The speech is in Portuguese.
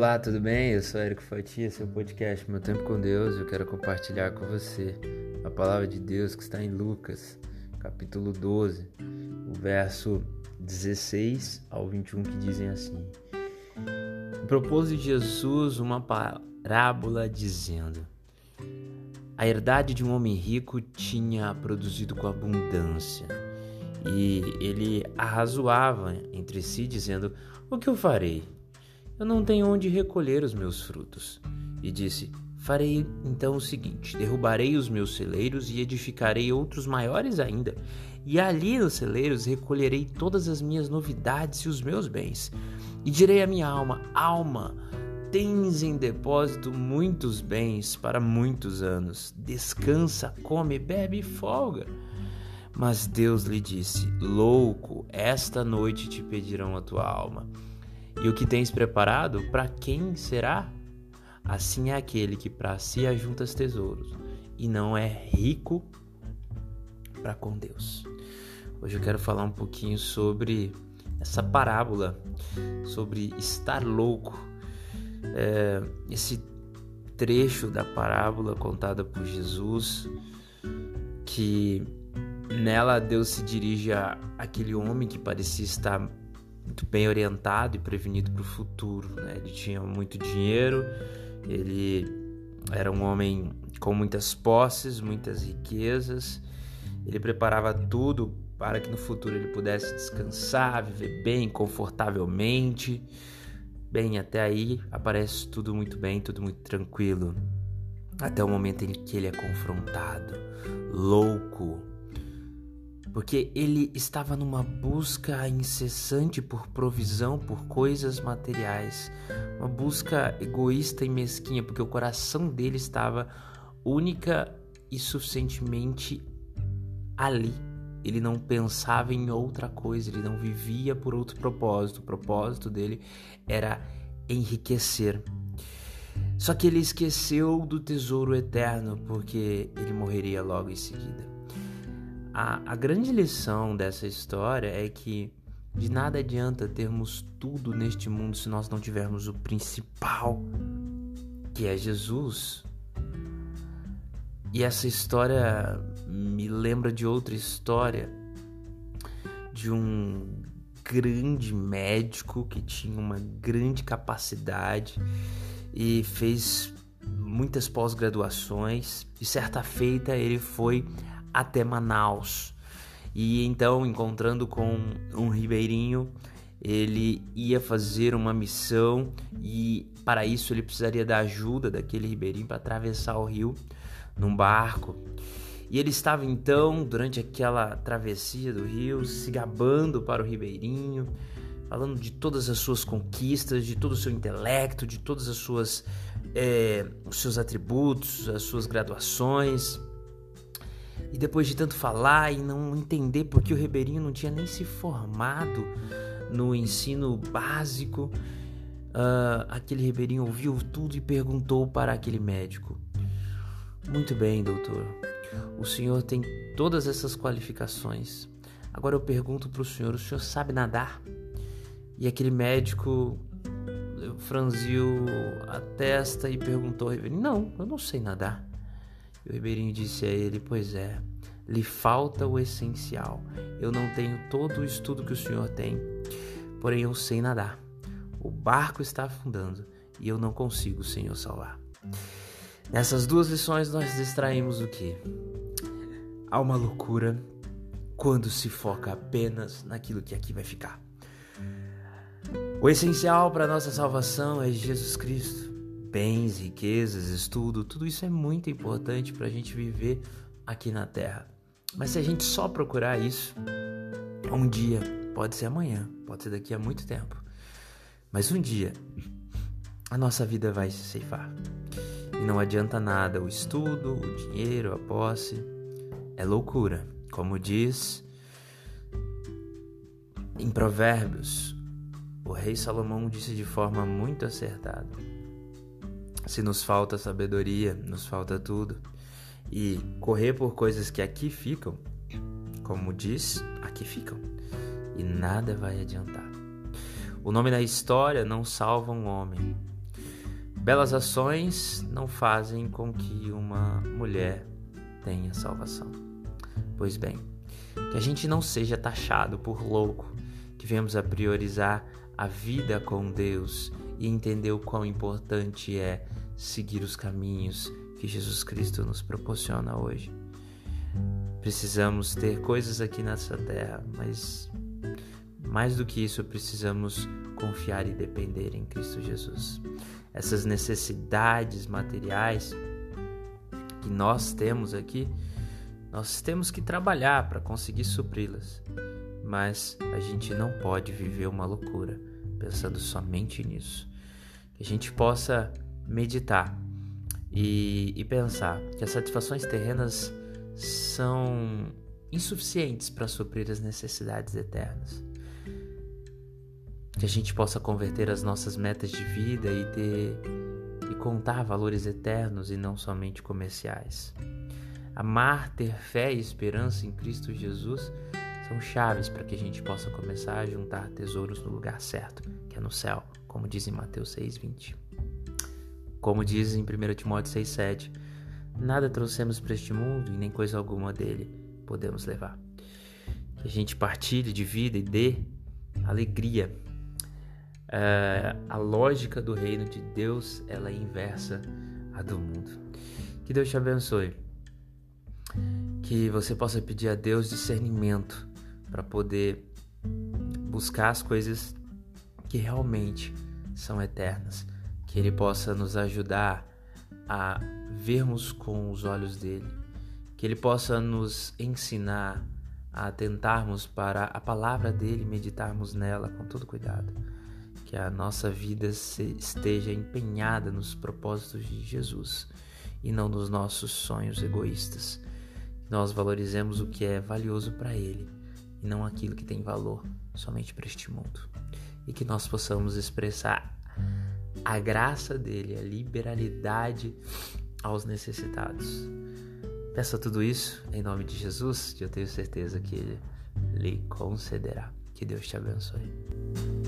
Olá, tudo bem? Eu sou Érico Fatia, seu podcast Meu Tempo com Deus. Eu quero compartilhar com você a palavra de Deus que está em Lucas, capítulo 12, o verso 16 ao 21, que dizem assim: Propôs Jesus uma parábola dizendo: A herdade de um homem rico tinha produzido com abundância. E ele arrazoava entre si, dizendo: O que eu farei? Eu não tenho onde recolher os meus frutos. E disse: Farei então o seguinte: derrubarei os meus celeiros e edificarei outros maiores ainda. E ali nos celeiros recolherei todas as minhas novidades e os meus bens. E direi à minha alma: Alma, tens em depósito muitos bens para muitos anos. Descansa, come, bebe e folga. Mas Deus lhe disse: Louco, esta noite te pedirão a tua alma. E o que tens preparado, para quem será? Assim é aquele que para si ajunta tesouros e não é rico para com Deus. Hoje eu quero falar um pouquinho sobre essa parábola, sobre estar louco. É, esse trecho da parábola contada por Jesus, que nela Deus se dirige a aquele homem que parecia estar muito bem orientado e prevenido para o futuro. Né? Ele tinha muito dinheiro, ele era um homem com muitas posses, muitas riquezas. Ele preparava tudo para que no futuro ele pudesse descansar, viver bem, confortavelmente. Bem, até aí aparece tudo muito bem, tudo muito tranquilo. Até o momento em que ele é confrontado, louco, porque ele estava numa busca incessante por provisão, por coisas materiais, uma busca egoísta e mesquinha, porque o coração dele estava única e suficientemente ali. Ele não pensava em outra coisa, ele não vivia por outro propósito. O propósito dele era enriquecer. Só que ele esqueceu do tesouro eterno, porque ele morreria logo em seguida. A, a grande lição dessa história é que de nada adianta termos tudo neste mundo se nós não tivermos o principal, que é Jesus. E essa história me lembra de outra história de um grande médico que tinha uma grande capacidade e fez muitas pós-graduações. E certa feita ele foi até Manaus. E então, encontrando com um ribeirinho, ele ia fazer uma missão e para isso ele precisaria da ajuda daquele ribeirinho para atravessar o rio num barco. E ele estava então, durante aquela travessia do rio, se gabando para o ribeirinho, falando de todas as suas conquistas, de todo o seu intelecto, de todas as suas é, os seus atributos, as suas graduações. E depois de tanto falar e não entender porque o Ribeirinho não tinha nem se formado no ensino básico, uh, aquele Ribeirinho ouviu tudo e perguntou para aquele médico: Muito bem, doutor, o senhor tem todas essas qualificações. Agora eu pergunto para o senhor: o senhor sabe nadar? E aquele médico franziu a testa e perguntou ao Ribeirinho: Não, eu não sei nadar. E o ribeirinho disse a ele: Pois é, lhe falta o essencial. Eu não tenho todo o estudo que o senhor tem, porém eu sei nadar. O barco está afundando e eu não consigo, senhor, salvar. Nessas duas lições nós extraímos o que? Há uma loucura quando se foca apenas naquilo que aqui vai ficar. O essencial para nossa salvação é Jesus Cristo bens, riquezas, estudo, tudo isso é muito importante para a gente viver aqui na Terra. Mas se a gente só procurar isso, um dia, pode ser amanhã, pode ser daqui a muito tempo, mas um dia a nossa vida vai se ceifar. E não adianta nada o estudo, o dinheiro, a posse. É loucura. Como diz em Provérbios, o rei Salomão disse de forma muito acertada: se nos falta sabedoria, nos falta tudo. E correr por coisas que aqui ficam, como diz, aqui ficam. E nada vai adiantar. O nome da história não salva um homem, Belas ações não fazem com que uma mulher tenha salvação. Pois bem, que a gente não seja taxado por louco, que venhamos a priorizar a vida com Deus e entender o quão importante é seguir os caminhos que Jesus Cristo nos proporciona hoje. Precisamos ter coisas aqui nessa terra, mas mais do que isso, precisamos confiar e depender em Cristo Jesus. Essas necessidades materiais que nós temos aqui, nós temos que trabalhar para conseguir supri-las, mas a gente não pode viver uma loucura pensando somente nisso. Que a gente possa meditar e, e pensar que as satisfações terrenas são insuficientes para suprir as necessidades eternas. Que a gente possa converter as nossas metas de vida e ter e contar valores eternos e não somente comerciais. Amar, ter fé e esperança em Cristo Jesus são chaves para que a gente possa começar a juntar tesouros no lugar certo, que é no céu, como diz em Mateus 6:20. Como diz em 1 Timóteo 6,7, nada trouxemos para este mundo e nem coisa alguma dele podemos levar. Que a gente partilhe de vida e dê alegria. É, a lógica do reino de Deus ela é inversa à do mundo. Que Deus te abençoe. Que você possa pedir a Deus discernimento para poder buscar as coisas que realmente são eternas. Que Ele possa nos ajudar a vermos com os olhos dele, que Ele possa nos ensinar a atentarmos para a palavra dele meditarmos nela com todo cuidado, que a nossa vida esteja empenhada nos propósitos de Jesus e não nos nossos sonhos egoístas, que nós valorizemos o que é valioso para Ele e não aquilo que tem valor somente para este mundo, e que nós possamos expressar a graça dele, a liberalidade aos necessitados. Peça tudo isso em nome de Jesus e eu tenho certeza que ele lhe concederá. Que Deus te abençoe.